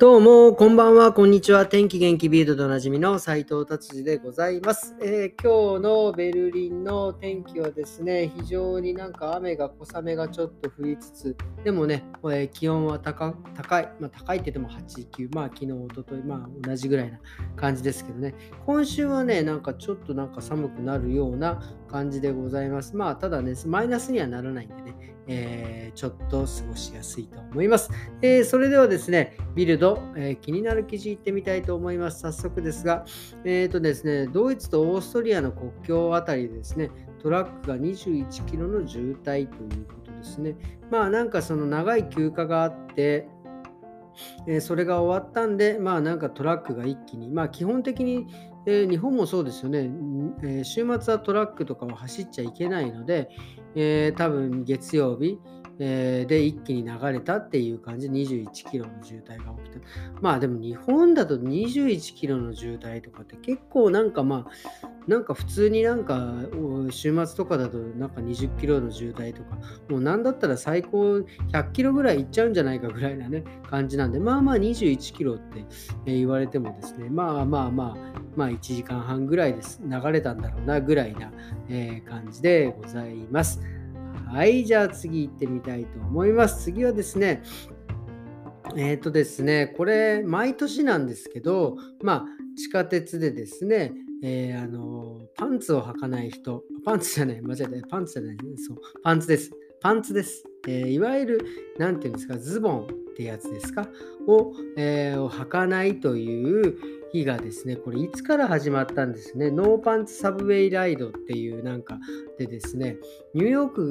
どうも、こんばんは、こんにちは。天気元気ビールドでおなじみの斉藤達治でございます、えー、今日のベルリンの天気はですね、非常になんか雨が小雨がちょっと降りつつ、でもね、えー、気温は高高い、まあ、高いって言っても8、9、まあ昨日、おととい、まあ同じぐらいな感じですけどね、今週はね、なんかちょっとなんか寒くなるような感じでございます。まあただね、マイナスにはならないんでね、えー、ちょっと過ごしやすいと思います。えー、それではですね、ビルド、えー、気になる記事いってみたいと思います。早速ですが、えーとですね、ドイツとオーストリアの国境あたりですね、トラックが21キロの渋滞ということですね。まあなんかその長い休暇があって、え、それが終わったんで、まあなんかトラックが一気に、まあ基本的にで、日本もそうですよね、えー、週末はトラックとかは走っちゃいけないので、えー、多分月曜日、えー、で一気に流れたっていう感じで21キロの渋滞が起きた。まあでも日本だと21キロの渋滞とかって結構なんかまあなんか普通になんか週末とかだとなんか20キロの渋滞とかもうなんだったら最高100キロぐらいいっちゃうんじゃないかぐらいなね感じなんでまあまあ21キロって言われてもですねまあまあまあまあ1時間半ぐらいです流れたんだろうなぐらいな、感じでございます。はい、じゃあ次行ってみたいと思います。次はですね、えっ、ー、とですね、これ毎年なんですけど、まあ地下鉄でですね、えー、あのパンツを履かない人、パンツじゃない、間違えた、パンツじゃない、そう、パンツです。パンツです。えー、いわゆる、なんていうんですか、ズボンってやつですか、を、えー、履かないという、日がですね、これいつから始まったんですね、ノーパンツサブウェイライドっていうなんかでですね、ニューヨーク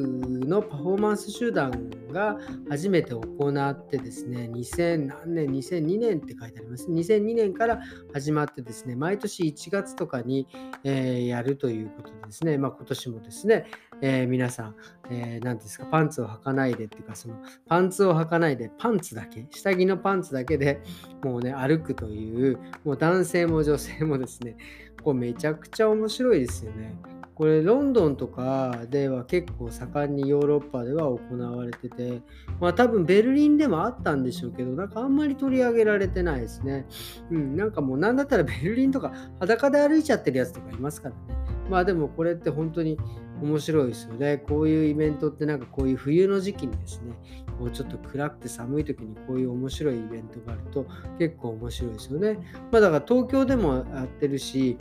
のパフォーマンス集団が初めて行ってですね、2000何年、2002年って書いてあります。2002年から始まってですね、毎年1月とかに、えー、やるということですね、まあ、今年もですね、えー、皆さん、えー、何ですか、パンツを履かないでっていうか、そのパンツを履かないで、パンツだけ、下着のパンツだけでもうね、歩くという、もう男性も女性もですね、これめちゃくちゃ面白いですよね。これロンドンとかでは結構盛んにヨーロッパでは行われてて、まあ多分ベルリンでもあったんでしょうけど、なんかあんまり取り上げられてないですね。うん、なんかもうなんだったらベルリンとか裸で歩いちゃってるやつとかいますからね。まあでもこれって本当に面白いですよね。こういうイベントってなんかこういう冬の時期にですね、こうちょっと暗くて寒い時にこういう面白いイベントがあると結構面白いですよね。まあだから東京でもやってるし、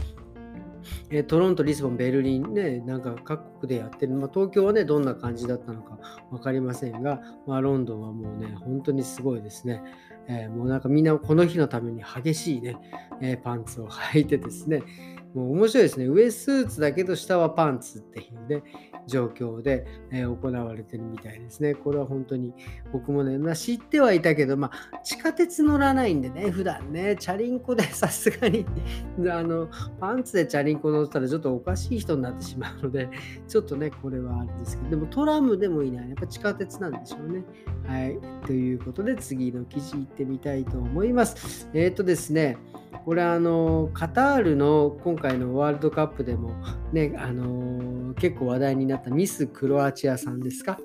えトロント、リスボン、ベルリンね、なんか各国でやってる、まあ、東京はね、どんな感じだったのか分かりませんが、まあ、ロンドンはもうね、本当にすごいですね。えー、もうなんかみんなこの日のために激しいね、えー、パンツを履いてですね、もう面白いですね。上スーツだけど下はパンツっていうね、状況で、えー、行われてるみたいですね。これは本当に僕もね、まあ、知ってはいたけど、まあ、地下鉄乗らないんでね、普段ね、チャリンコでさすがに あの、パンツでチャリンコ乗ったらちょっとおかしい人になってしまうので、ちょっとね、これはあれですけど、でもトラムでもいない。やっぱ地下鉄なんでしょうね。はい。ということで、次の記事いってみたいと思います。えっ、ー、とですね、これあのカタールの今回のワールドカップでもねあの結構話題になったミスクロアチアさんですか？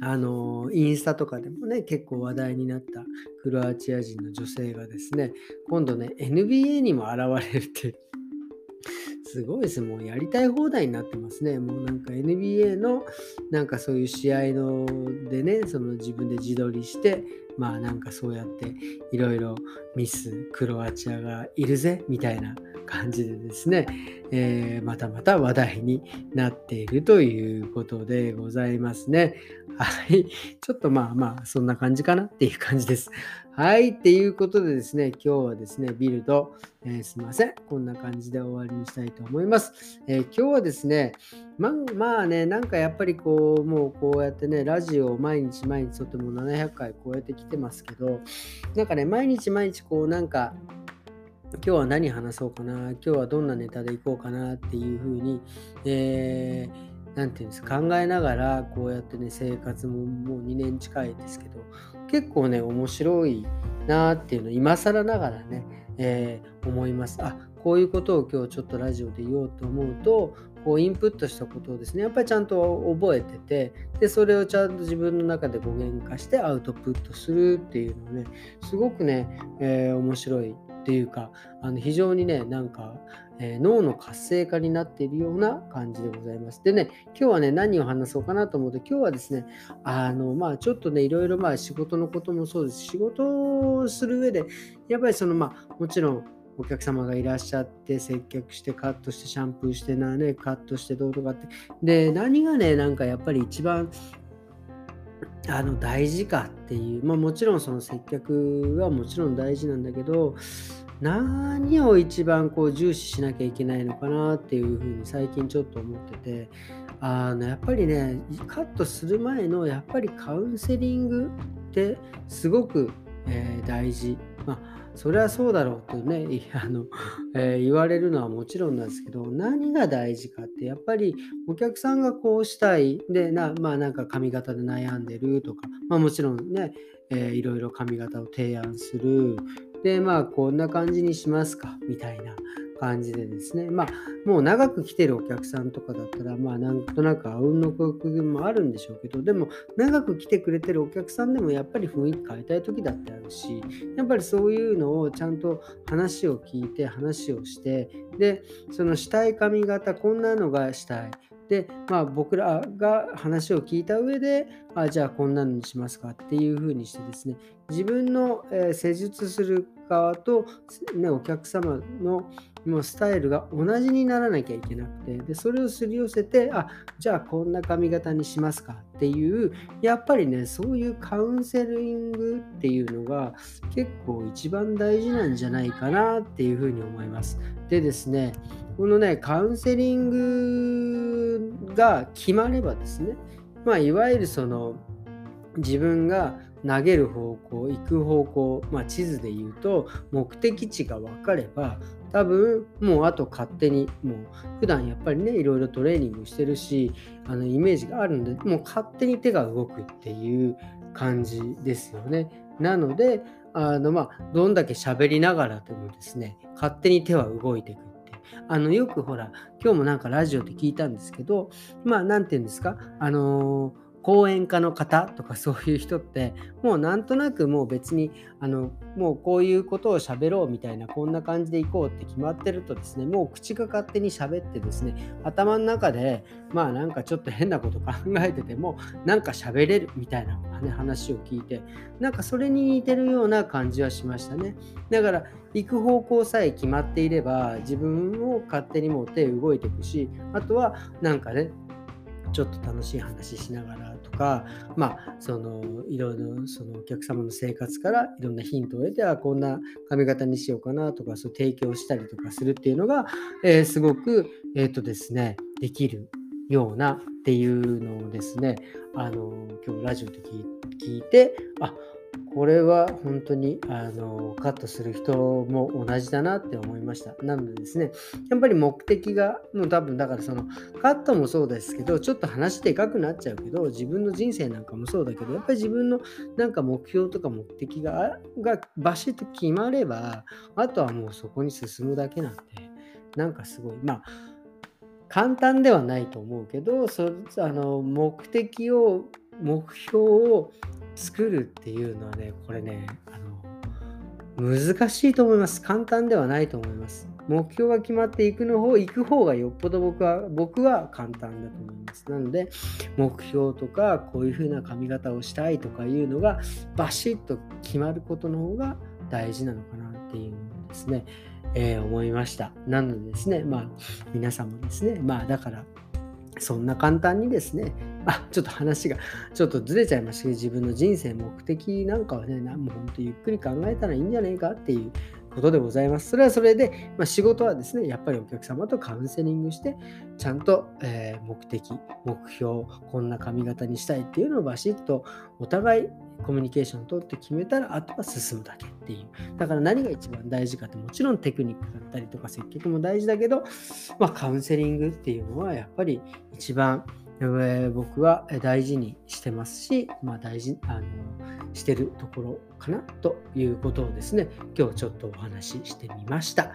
あのインスタとかでもね結構話題になったクロアチア人の女性がですね今度ね NBA にも現れるってすごいです。もうやりたい放題になってますね。もうなんか NBA のなんかそういう試合のでね、その自分で自撮りして、まあなんかそうやっていろいろミスクロアチアがいるぜみたいな感じでですね、えー、またまた話題になっているということでございますね。はい。ちょっとまあまあそんな感じかなっていう感じです。はい。っていうことでですね、今日はですね、ビルド、えー、すいません。こんな感じで終わりにしたいと思います。えー、今日はですね、ままあね、なんかやっぱりこう、もうこうやってね、ラジオを毎日毎日とっても700回超えてきてますけど、なんかね、毎日毎日こうなんか、今日は何話そうかな、今日はどんなネタでいこうかなっていうふうに、えー何て言うんですか考えながらこうやってね生活ももう2年近いですけど結構ね面白いなっていうの今更ながらね、えー、思います。あこういうことを今日ちょっとラジオで言おうと思うとこうインプットしたことをですねやっぱりちゃんと覚えててでそれをちゃんと自分の中で語源化してアウトプットするっていうのねすごくね、えー、面白いっていうかあの非常にねなんか、えー、脳の活性化になっているような感じでございます。でね今日はね何を話そうかなと思って今日はですねあのまあちょっとねいろいろまあ仕事のこともそうです仕事をする上でやっぱりそのまあもちろんお客様がいらっしゃって接客してカットしてシャンプーしてなねカットしてどうとかってで何がねなんかやっぱり一番あの大事かっていう、まあ、もちろんその接客はもちろん大事なんだけど何を一番こう重視しなきゃいけないのかなっていうふうに最近ちょっと思っててあのやっぱりねカットする前のやっぱりカウンセリングってすごく、えー、大事。まあそれはそうだろうとね、あのえー、言われるのはもちろんなんですけど、何が大事かって、やっぱりお客さんがこうしたい、で、なまあなんか髪型で悩んでるとか、まあもちろんね、えー、いろいろ髪型を提案する。で、まあこんな感じにしますか、みたいな。感じでですね、まあ、もう長く来てるお客さんとかだったら、まあ、なんとなくあうんの呼吸もあるんでしょうけど、でも、長く来てくれてるお客さんでも、やっぱり雰囲気変えたい時だってあるし、やっぱりそういうのをちゃんと話を聞いて、話をして、で、そのしたい髪型、こんなのがしたい。で、まあ、僕らが話を聞いた上で、あじゃあこんなのにしますかっていうふうにしてですね、自分の、え、施術する側と、ね、お客様のもうスタイルが同じにならなきゃいけなくてでそれをすり寄せてあじゃあこんな髪型にしますかっていうやっぱりねそういうカウンセリングっていうのが結構一番大事なんじゃないかなっていうふうに思います。でですねこのねカウンセリングが決まればですねまあいわゆるその自分が投げる方向行く方向、まあ、地図で言うと目的地が分かれば多分もうあと勝手にもう普段やっぱりねいろいろトレーニングしてるしあのイメージがあるのでもう勝手に手が動くっていう感じですよね。なのであのまあどんだけ喋りながらでもですね勝手に手は動いていくってあのよくほら今日もなんかラジオで聞いたんですけどまあ何て言うんですか？あのー講演家の方とかそういう人ってもうなんとなくもう別にあのもうこういうことを喋ろうみたいなこんな感じでいこうって決まってるとですねもう口が勝手に喋ってですね頭の中でまあなんかちょっと変なこと考えててもなんか喋れるみたいな、ね、話を聞いてなんかそれに似てるような感じはしましたね。だから行く方向さえ決まっていれば自分を勝手にもう手動いていくしあとはなんかねちょっと楽しい話しながらとか、まあ、そのいろいろそのお客様の生活からいろんなヒントを得てはこんな髪型にしようかなとかそう提供したりとかするっていうのが、えー、すごく、えーとですね、できるようなっていうのをですねあの今日ラジオで聞いてあこれは本当にあのカットする人も同じだなって思いました。なのでですね、やっぱり目的が、もう多分だからそのカットもそうですけど、ちょっと話でかくなっちゃうけど、自分の人生なんかもそうだけど、やっぱり自分のなんか目標とか目的ががバシッと決まれば、あとはもうそこに進むだけなんで、なんかすごい、まあ、簡単ではないと思うけど、そあの目的を、目標を作るっていうのはね、これね、あの難しいと思います。簡単ではないと思います。目標が決まっていくの方、行く方がよっぽど僕は、僕は簡単だと思います。なので、目標とか、こういう風な髪型をしたいとかいうのが、バシッと決まることの方が大事なのかなっていうのですね、えー、思いました。なのでですね、まあ、皆さんもですね、まあ、だから、そんな簡単にですね、あ、ちょっと話がちょっとずれちゃいましたけど、自分の人生目的なんかはね、もう本当ゆっくり考えたらいいんじゃねえかっていうことでございます。それはそれで、まあ、仕事はですね、やっぱりお客様とカウンセリングして、ちゃんと、えー、目的、目標、こんな髪型にしたいっていうのをバシッとお互いコミュニケーションを取って決めたら、あとは進むだけっていう。だから何が一番大事かって、もちろんテクニックだったりとか接客も大事だけど、まあ、カウンセリングっていうのはやっぱり一番え僕は大事にしてますし、まあ、大事あのしてるところかなということをですね、今日ちょっとお話ししてみました。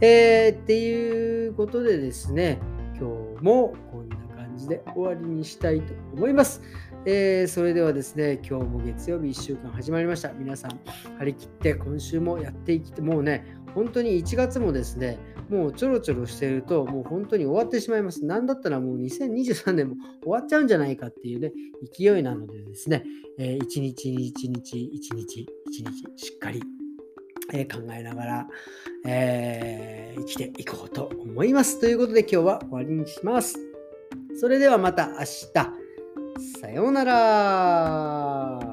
えー、っていうことでですね、今日もこんな感じで終わりにしたいと思います。えー、それではですね、今日も月曜日1週間始まりました。皆さん、張り切って今週もやっていきて、もうね、本当に1月もですね、もうちょろちょろしてると、もう本当に終わってしまいます。なんだったらもう2023年も終わっちゃうんじゃないかっていうね、勢いなのでですね、えー、一日一日一日一日しっかり、えー、考えながら、えー、生きていこうと思います。ということで今日は終わりにします。それではまた明日。さようなら。